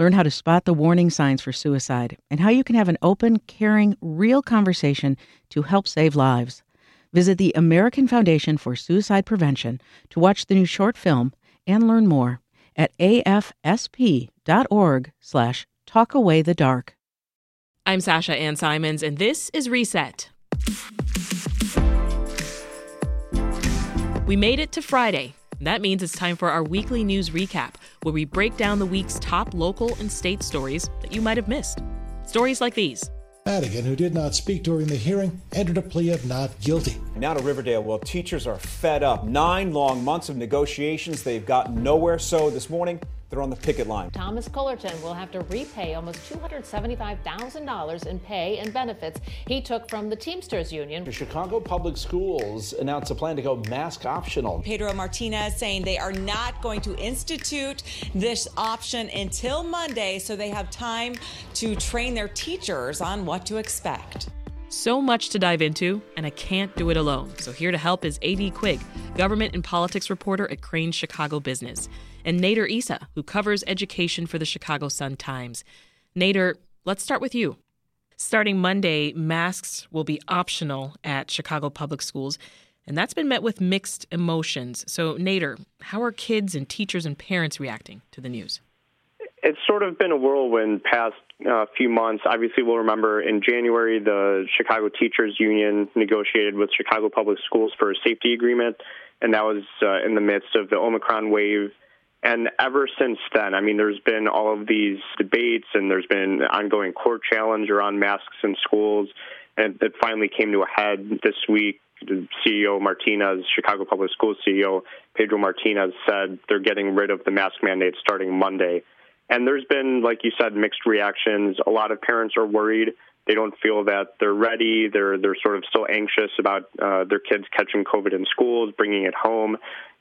learn how to spot the warning signs for suicide, and how you can have an open, caring, real conversation to help save lives. Visit the American Foundation for Suicide Prevention to watch the new short film and learn more at afsp.org slash talkawaythedark. I'm Sasha Ann Simons, and this is Reset. We made it to Friday. That means it's time for our weekly news recap, where we break down the week's top local and state stories that you might have missed. Stories like these. Madigan, who did not speak during the hearing, entered a plea of not guilty. Now to Riverdale. Well, teachers are fed up. Nine long months of negotiations. They've gotten nowhere. So this morning, they're on the picket line. Thomas Cullerton will have to repay almost $275,000 in pay and benefits he took from the Teamsters Union. The Chicago Public Schools announced a plan to go mask optional. Pedro Martinez saying they are not going to institute this option until Monday so they have time to train their teachers on what to expect. So much to dive into, and I can't do it alone. So, here to help is AD Quig, government and politics reporter at Crain's Chicago Business, and Nader Issa, who covers education for the Chicago Sun Times. Nader, let's start with you. Starting Monday, masks will be optional at Chicago public schools, and that's been met with mixed emotions. So, Nader, how are kids and teachers and parents reacting to the news? It's sort of been a whirlwind past uh, few months. Obviously, we'll remember in January the Chicago Teachers Union negotiated with Chicago Public Schools for a safety agreement, and that was uh, in the midst of the Omicron wave. And ever since then, I mean, there's been all of these debates, and there's been ongoing court challenge around masks in schools, and it finally came to a head this week. The CEO Martinez, Chicago Public Schools CEO Pedro Martinez, said they're getting rid of the mask mandate starting Monday. And there's been, like you said, mixed reactions. A lot of parents are worried. They don't feel that they're ready. They're they're sort of still anxious about uh, their kids catching COVID in schools, bringing it home.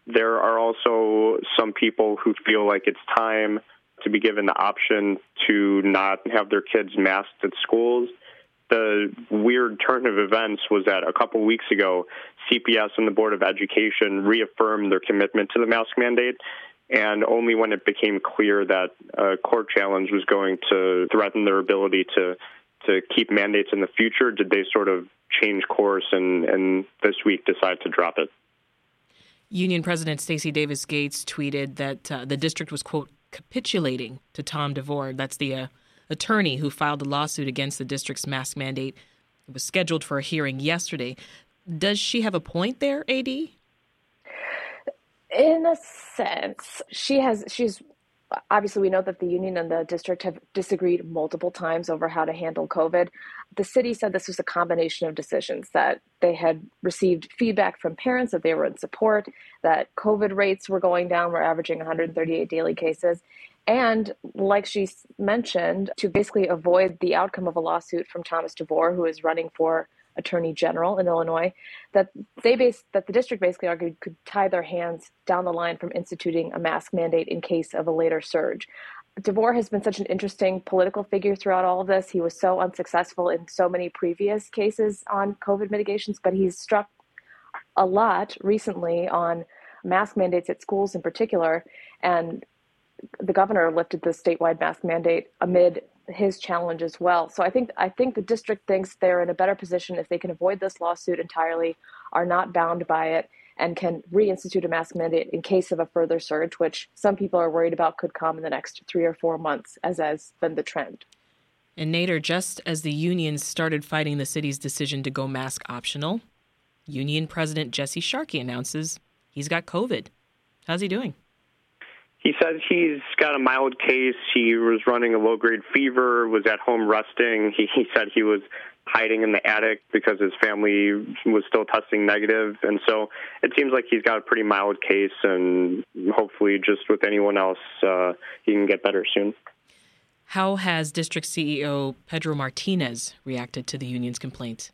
There are also some people who feel like it's time to be given the option to not have their kids masked at schools. The weird turn of events was that a couple weeks ago, CPS and the Board of Education reaffirmed their commitment to the mask mandate and only when it became clear that a court challenge was going to threaten their ability to to keep mandates in the future did they sort of change course and, and this week decide to drop it. Union President Stacy Davis Gates tweeted that uh, the district was quote capitulating to Tom DeVore. That's the uh, attorney who filed the lawsuit against the district's mask mandate. It was scheduled for a hearing yesterday. Does she have a point there, AD? In a sense, she has she's obviously we know that the union and the district have disagreed multiple times over how to handle COVID. The city said this was a combination of decisions that they had received feedback from parents that they were in support, that COVID rates were going down, we're averaging 138 daily cases. And like she mentioned, to basically avoid the outcome of a lawsuit from Thomas DeVore, who is running for attorney general in Illinois, that they base that the district basically argued could tie their hands down the line from instituting a mask mandate in case of a later surge. DeVore has been such an interesting political figure throughout all of this. He was so unsuccessful in so many previous cases on COVID mitigations, but he's struck a lot recently on mask mandates at schools in particular. And the governor lifted the statewide mask mandate amid his challenge as well. So I think I think the district thinks they're in a better position if they can avoid this lawsuit entirely, are not bound by it, and can reinstitute a mask mandate in case of a further surge, which some people are worried about could come in the next three or four months, as has been the trend. And Nader, just as the unions started fighting the city's decision to go mask optional, Union President Jesse Sharkey announces he's got COVID. How's he doing? He says he's got a mild case. He was running a low grade fever, was at home resting. He, he said he was hiding in the attic because his family was still testing negative. And so it seems like he's got a pretty mild case, and hopefully, just with anyone else, uh, he can get better soon. How has district CEO Pedro Martinez reacted to the union's complaint?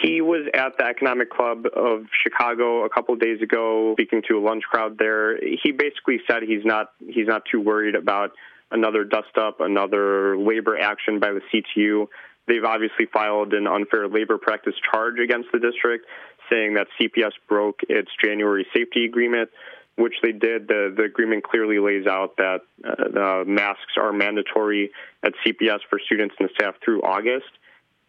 He was at the Economic Club of Chicago a couple days ago, speaking to a lunch crowd there. He basically said he's not he's not too worried about another dust up, another labor action by the CTU. They've obviously filed an unfair labor practice charge against the district, saying that CPS broke its January safety agreement, which they did. The, the agreement clearly lays out that uh, masks are mandatory at CPS for students and staff through August.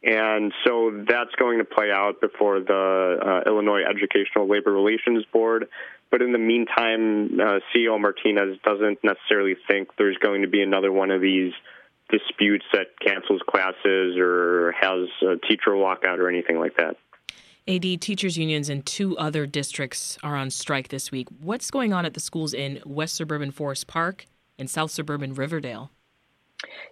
And so that's going to play out before the uh, Illinois Educational Labor Relations Board. But in the meantime, uh, CEO Martinez doesn't necessarily think there's going to be another one of these disputes that cancels classes or has a teacher walkout or anything like that. AD teachers unions in two other districts are on strike this week. What's going on at the schools in West Suburban Forest Park and South Suburban Riverdale?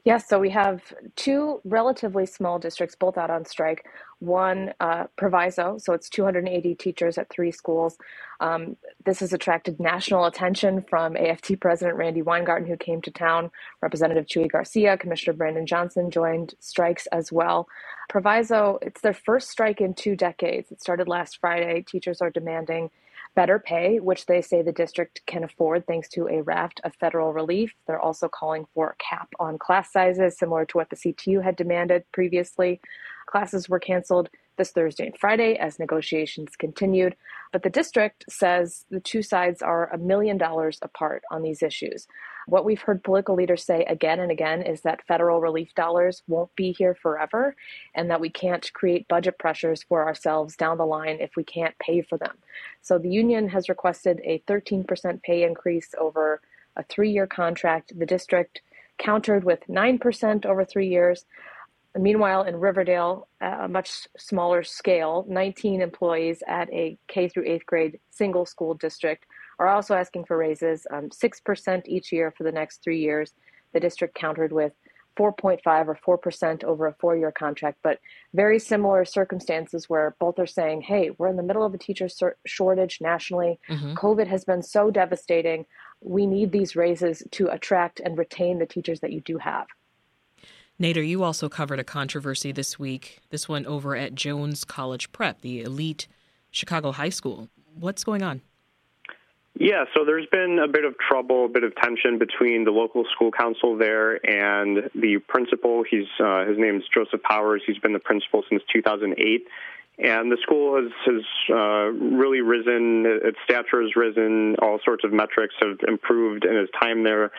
Yes, so we have two relatively small districts, both out on strike. One, uh, Proviso, so it's 280 teachers at three schools. Um, this has attracted national attention from AFT President Randi Weingarten, who came to town. Representative Chuy Garcia, Commissioner Brandon Johnson joined strikes as well. Proviso, it's their first strike in two decades. It started last Friday. Teachers are demanding better pay, which they say the district can afford thanks to a raft of federal relief. They're also calling for a cap on class sizes, similar to what the CTU had demanded previously. Classes were canceled this Thursday and Friday as negotiations continued. But the district says the two sides are a million dollars apart on these issues. What we've heard political leaders say again and again is that federal relief dollars won't be here forever and that we can't create budget pressures for ourselves down the line if we can't pay for them. So the union has requested a 13% pay increase over a three year contract. The district countered with 9% over three years. Meanwhile, in Riverdale, a much smaller scale, 19 employees at a K through eighth grade single school district are also asking for raises, um, 6% each year for the next three years. The district countered with 4.5 or 4% over a four year contract, but very similar circumstances where both are saying, hey, we're in the middle of a teacher shortage nationally. Mm-hmm. COVID has been so devastating. We need these raises to attract and retain the teachers that you do have. Nader, you also covered a controversy this week, this one over at Jones College Prep, the elite Chicago high school. What's going on? Yeah, so there's been a bit of trouble, a bit of tension between the local school council there and the principal. He's uh, his name's Joseph Powers. He's been the principal since 2008, and the school has has uh, really risen. Its stature has risen. All sorts of metrics have improved in his time there.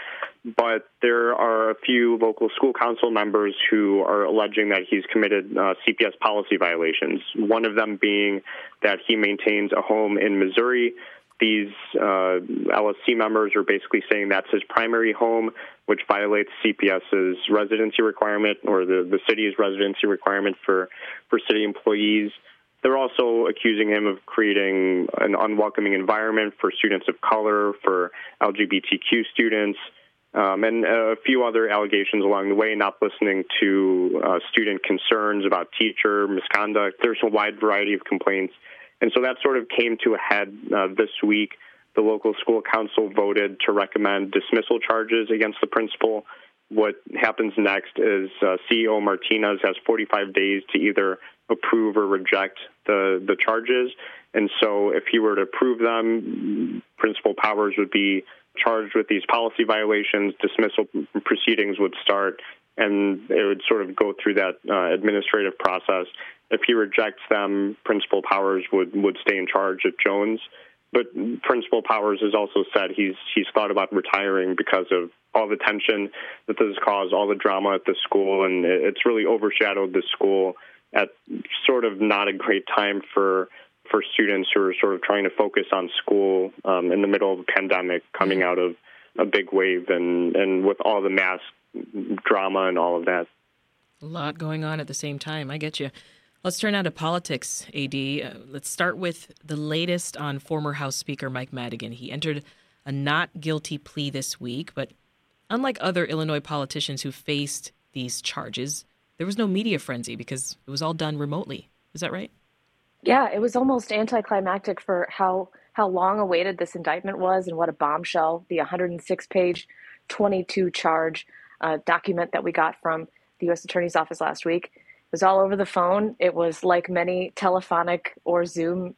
But there are a few local school council members who are alleging that he's committed uh, CPS policy violations. One of them being that he maintains a home in Missouri these uh, LSC members are basically saying that's his primary home, which violates CPS's residency requirement or the, the city's residency requirement for, for city employees. They're also accusing him of creating an unwelcoming environment for students of color, for LGBTQ students, um, and a few other allegations along the way, not listening to uh, student concerns about teacher misconduct. There's a wide variety of complaints and so that sort of came to a head uh, this week. The local school council voted to recommend dismissal charges against the principal. What happens next is uh, CEO Martinez has 45 days to either approve or reject the, the charges. And so if he were to approve them, Principal Powers would be charged with these policy violations, dismissal proceedings would start, and it would sort of go through that uh, administrative process. If he rejects them, Principal Powers would, would stay in charge of Jones. But Principal Powers has also said he's he's thought about retiring because of all the tension that this has caused, all the drama at the school, and it's really overshadowed the school at sort of not a great time for for students who are sort of trying to focus on school um, in the middle of a pandemic, coming out of a big wave, and and with all the mask drama and all of that. A lot going on at the same time. I get you. Let's turn now to politics, AD. Uh, let's start with the latest on former House Speaker Mike Madigan. He entered a not guilty plea this week, but unlike other Illinois politicians who faced these charges, there was no media frenzy because it was all done remotely. Is that right? Yeah, it was almost anticlimactic for how how long awaited this indictment was and what a bombshell the 106 page 22 charge a document that we got from the U.S. Attorney's Office last week. It was all over the phone. It was like many telephonic or Zoom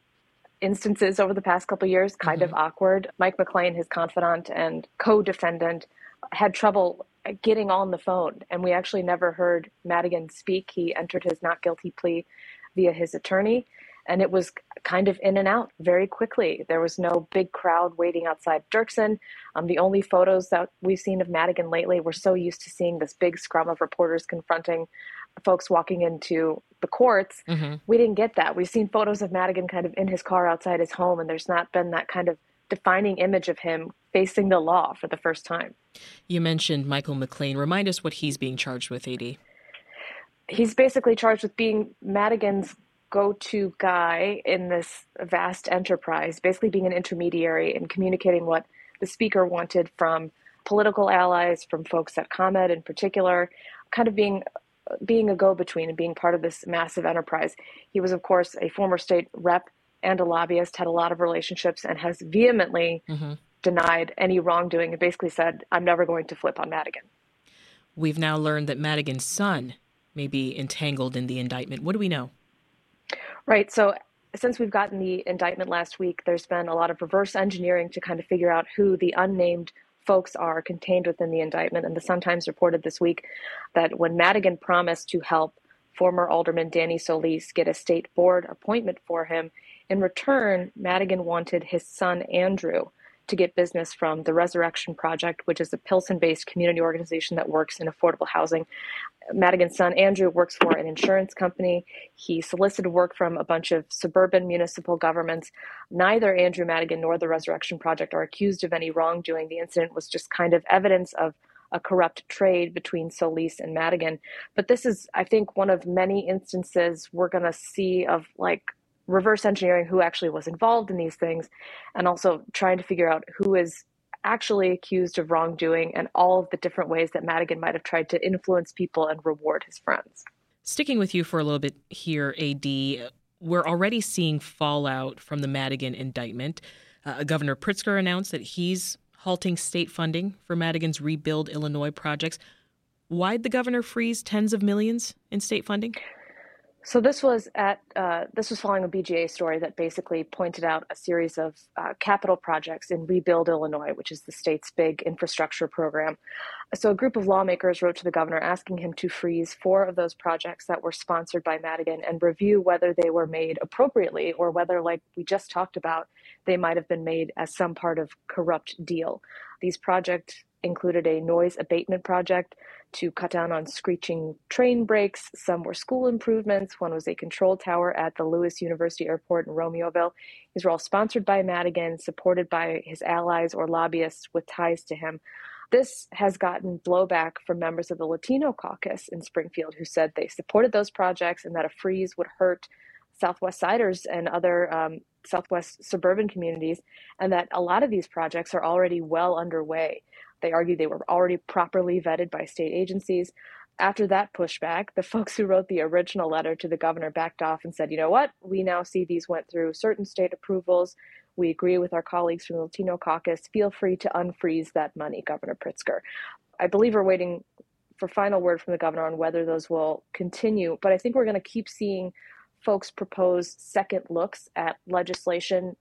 instances over the past couple years, kind mm-hmm. of awkward. Mike McClain, his confidant and co-defendant, had trouble getting on the phone, and we actually never heard Madigan speak. He entered his not guilty plea via his attorney, and it was kind of in and out very quickly. There was no big crowd waiting outside Dirksen. Um, the only photos that we've seen of Madigan lately, we're so used to seeing this big scrum of reporters confronting folks walking into the courts. Mm-hmm. We didn't get that. We've seen photos of Madigan kind of in his car outside his home, and there's not been that kind of defining image of him facing the law for the first time. You mentioned Michael McClain. Remind us what he's being charged with, AD. He's basically charged with being Madigan's go to guy in this vast enterprise, basically being an intermediary and communicating what the speaker wanted from political allies, from folks at ComEd in particular, kind of being being a go-between and being part of this massive enterprise. He was, of course, a former state rep and a lobbyist, had a lot of relationships, and has vehemently mm-hmm. denied any wrongdoing and basically said, I'm never going to flip on Madigan. We've now learned that Madigan's son may be entangled in the indictment. What do we know? Right. So, since we've gotten the indictment last week, there's been a lot of reverse engineering to kind of figure out who the unnamed folks are contained within the indictment. And the Sun Times reported this week that when Madigan promised to help former Alderman Danny Solis get a state board appointment for him, in return, Madigan wanted his son Andrew to get business from the Resurrection Project, which is a Pilsen based community organization that works in affordable housing. Madigan's son Andrew works for an insurance company. He solicited work from a bunch of suburban municipal governments. Neither Andrew Madigan nor the Resurrection Project are accused of any wrongdoing. The incident was just kind of evidence of a corrupt trade between Solis and Madigan. But this is, I think, one of many instances we're going to see of like reverse engineering who actually was involved in these things and also trying to figure out who is actually accused of wrongdoing and all of the different ways that Madigan might have tried to influence people and reward his friends. Sticking with you for a little bit here, AD, we're already seeing fallout from the Madigan indictment. Uh, Governor Pritzker announced that he's halting state funding for Madigan's Rebuild Illinois projects. Why'd the governor freeze tens of millions in state funding? So this was at uh, this was following a BGA story that basically pointed out a series of uh, capital projects in Rebuild Illinois, which is the state's big infrastructure program. So a group of lawmakers wrote to the governor asking him to freeze four of those projects that were sponsored by Madigan and review whether they were made appropriately or whether, like we just talked about, they might have been made as some part of corrupt deal. These projects included a noise abatement project to cut down on screeching train brakes. Some were school improvements. One was a control tower at the Lewis University Airport in Romeoville. These were all sponsored by Madigan, supported by his allies or lobbyists with ties to him. This has gotten blowback from members of the Latino caucus in Springfield who said they supported those projects and that a freeze would hurt Southwest Siders and other um, Southwest suburban communities, and that a lot of these projects are already well underway. They argued they were already properly vetted by state agencies. After that pushback, the folks who wrote the original letter to the governor backed off and said, you know what? We now see these went through certain state approvals. We agree with our colleagues from the Latino caucus. Feel free to unfreeze that money, Governor Pritzker. I believe we're waiting for final word from the governor on whether those will continue, but I think we're going to keep seeing folks propose second looks at legislation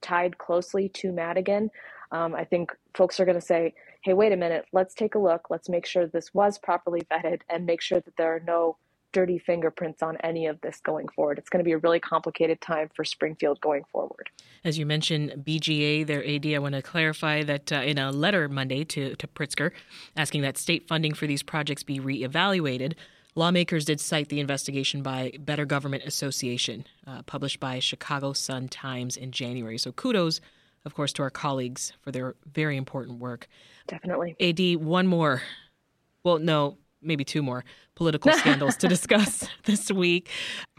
tied closely to Madigan. Um, I think folks are going to say, hey, wait a minute, let's take a look. Let's make sure this was properly vetted and make sure that there are no dirty fingerprints on any of this going forward. It's going to be a really complicated time for Springfield going forward. As you mentioned, BGA, their AD, I want to clarify that uh, in a letter Monday to, to Pritzker asking that state funding for these projects be reevaluated, lawmakers did cite the investigation by Better Government Association, uh, published by Chicago Sun Times in January. So kudos of course, to our colleagues for their very important work. Definitely. AD, one more. Well, no, maybe two more political scandals to discuss this week.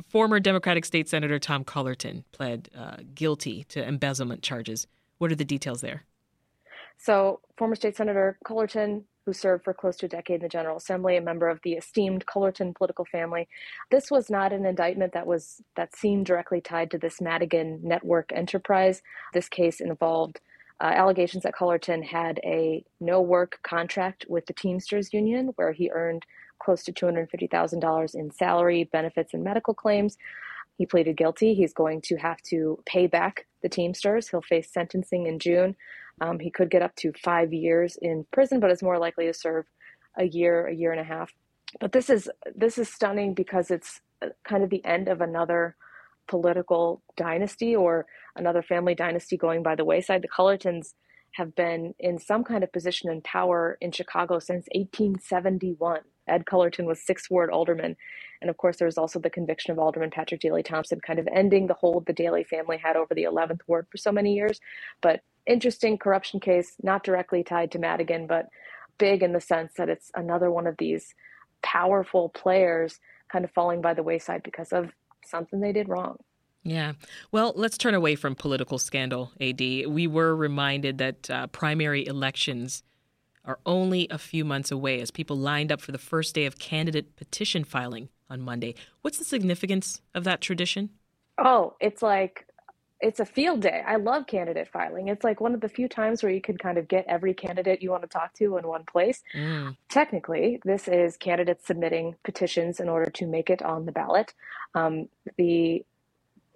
Former Democratic State Senator Tom Cullerton pled uh, guilty to embezzlement charges. What are the details there? So, former State Senator Cullerton who served for close to a decade in the General Assembly, a member of the esteemed Cullerton political family. This was not an indictment that was that seemed directly tied to this Madigan network enterprise. This case involved uh, allegations that Cullerton had a no work contract with the Teamsters Union, where he earned close to $250,000 in salary, benefits, and medical claims. He pleaded guilty. He's going to have to pay back the Teamsters. He'll face sentencing in June. Um, he could get up to five years in prison, but is more likely to serve a year, a year and a half. But this is this is stunning because it's uh, kind of the end of another political dynasty or another family dynasty going by the wayside. The Cullertons have been in some kind of position in power in Chicago since 1871. Ed Cullerton was sixth ward alderman. And of course, there was also the conviction of Alderman Patrick Daley Thompson, kind of ending the hold the Daley family had over the 11th ward for so many years. But interesting corruption case, not directly tied to Madigan, but big in the sense that it's another one of these powerful players kind of falling by the wayside because of something they did wrong. Yeah. Well, let's turn away from political scandal, AD. We were reminded that uh, primary elections are only a few months away as people lined up for the first day of candidate petition filing on Monday. What's the significance of that tradition? Oh, it's like it's a field day. I love candidate filing. It's like one of the few times where you can kind of get every candidate you want to talk to in one place. Mm. Technically, this is candidates submitting petitions in order to make it on the ballot. Um, the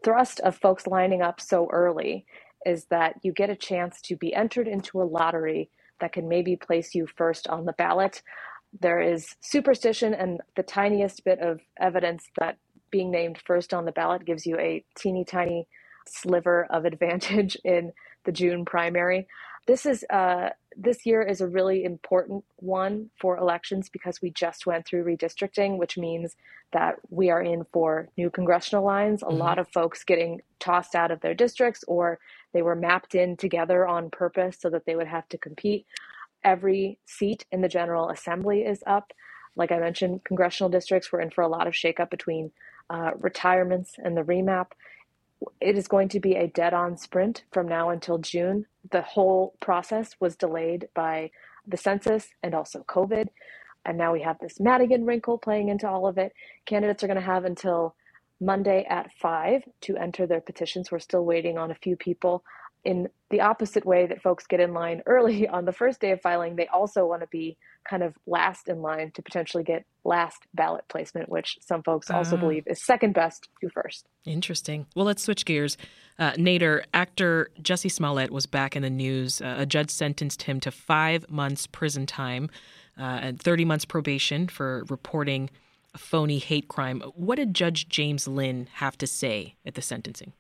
thrust of folks lining up so early is that you get a chance to be entered into a lottery that can maybe place you first on the ballot. There is superstition and the tiniest bit of evidence that being named first on the ballot gives you a teeny tiny sliver of advantage in the June primary. This is uh, this year is a really important one for elections because we just went through redistricting, which means that we are in for new congressional lines. A mm-hmm. lot of folks getting tossed out of their districts or they were mapped in together on purpose so that they would have to compete. Every seat in the General Assembly is up. Like I mentioned, congressional districts were in for a lot of shakeup between uh, retirements and the remap. It is going to be a dead on sprint from now until June. The whole process was delayed by the census and also COVID. And now we have this Madigan wrinkle playing into all of it. Candidates are going to have until Monday at 5 to enter their petitions. We're still waiting on a few people. In the opposite way that folks get in line early on the first day of filing, they also want to be kind of last in line to potentially get last ballot placement, which some folks also ah. believe is second best to first. Interesting. Well, let's switch gears. Uh, Nader, actor Jussie Smollett was back in the news. Uh, a judge sentenced him to five months prison time uh, and 30 months probation for reporting a phony hate crime. What did Judge James Linn have to say at the sentencing?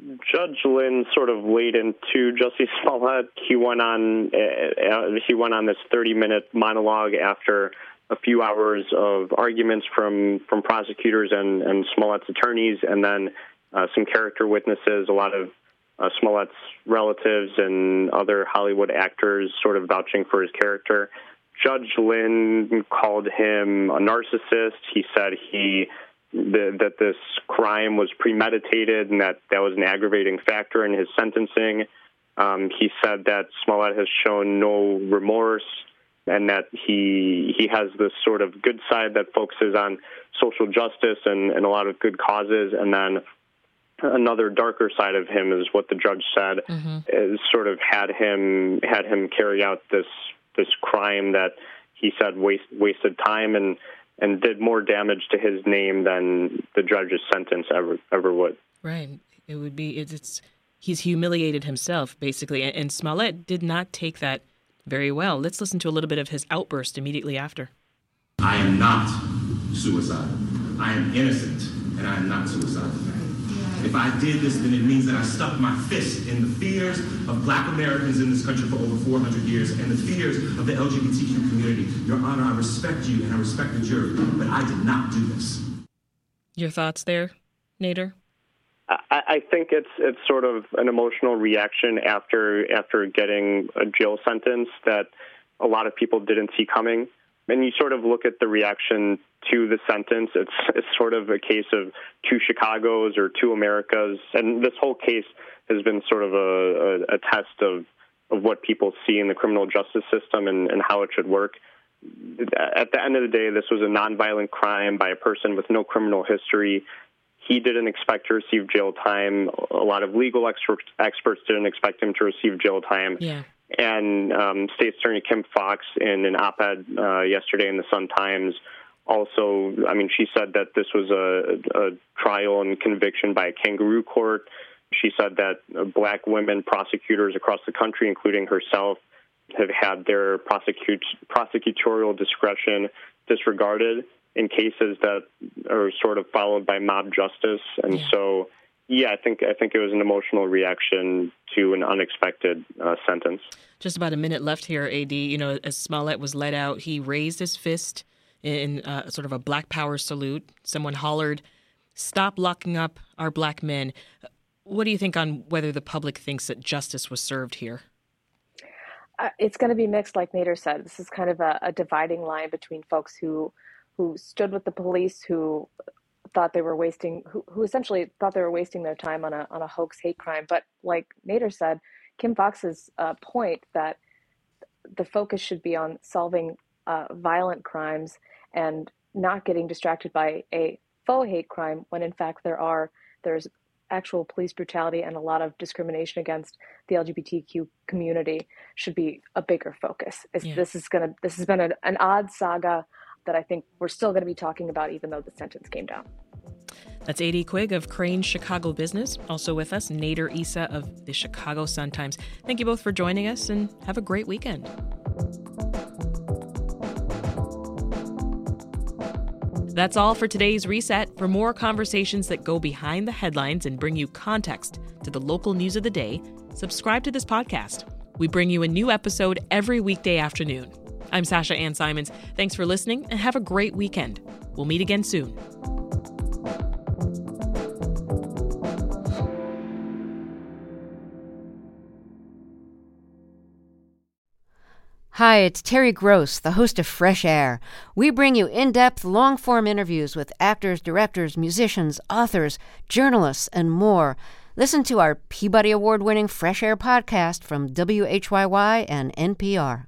Judge Linn sort of laid into Jussie Smollett. He went on uh, he went on this 30 minute monologue after a few hours of arguments from from prosecutors and and Smollett's attorneys, and then uh, some character witnesses, a lot of uh, Smollett's relatives and other Hollywood actors, sort of vouching for his character. Judge Linn called him a narcissist. He said he the, that this crime was premeditated and that that was an aggravating factor in his sentencing. Um, he said that Smollett has shown no remorse and that he he has this sort of good side that focuses on social justice and, and a lot of good causes, and then another darker side of him is what the judge said mm-hmm. is sort of had him had him carry out this this crime that he said waste, wasted time and and did more damage to his name than the judge's sentence ever ever would. Right. It would be it's, it's he's humiliated himself basically, and, and Smollett did not take that very well. Let's listen to a little bit of his outburst immediately after. I am not suicidal. I am innocent, and I am not suicidal. If I did this, then it means that I stuck my fist in the fears of black Americans in this country for over 400 years and the fears of the LGBTQ community. Your Honor, I respect you and I respect the jury, but I did not do this. Your thoughts there, Nader? I, I think it's it's sort of an emotional reaction after after getting a jail sentence that a lot of people didn't see coming and you sort of look at the reaction to the sentence, it's, it's sort of a case of two Chicago's or two Americas. And this whole case has been sort of a, a, a test of, of what people see in the criminal justice system and, and how it should work. At the end of the day, this was a nonviolent crime by a person with no criminal history. he didn't expect to receive jail time. A lot of legal experts experts didn't expect him to receive jail time. Yeah. And um, State Attorney Kim Foxx, in an op-ed uh, yesterday in the Sun Times, also, I mean, she said that this was a, a trial and conviction by a kangaroo court. She said that black women prosecutors across the country, including herself, have had their prosecute, prosecutorial discretion disregarded in cases that are sort of followed by mob justice. And yeah. so, yeah, I think I think it was an emotional reaction to an unexpected uh, sentence. Just about a minute left here, Ad. You know, as Smollett was let out, he raised his fist in uh, sort of a Black Power salute. Someone hollered, "Stop locking up our black men." What do you think on whether the public thinks that justice was served here? Uh, it's going to be mixed, like Nader said. This is kind of a, a dividing line between folks who who stood with the police, who thought they were wasting, who, who essentially thought they were wasting their time on a on a hoax hate crime. But like Nader said, Kim Foxx's uh, point that the focus should be on solving uh, violent crimes and not getting distracted by a faux hate crime when in fact there are there's actual police brutality and a lot of discrimination against the LGBTQ community should be a bigger focus. Yeah. This is gonna this has been a, an odd saga that I think we're still going to be talking about, even though the sentence came down. That's A.D. Quig of Crain Chicago Business. Also with us, Nader Issa of the Chicago Sun Times. Thank you both for joining us and have a great weekend. That's all for today's reset. For more conversations that go behind the headlines and bring you context to the local news of the day, subscribe to this podcast. We bring you a new episode every weekday afternoon. I'm Sasha Ann Simons. Thanks for listening and have a great weekend. We'll meet again soon. Hi, it's Terry Gross, the host of Fresh Air. We bring you in depth, long form interviews with actors, directors, musicians, authors, journalists, and more. Listen to our Peabody Award winning Fresh Air podcast from WHYY and NPR.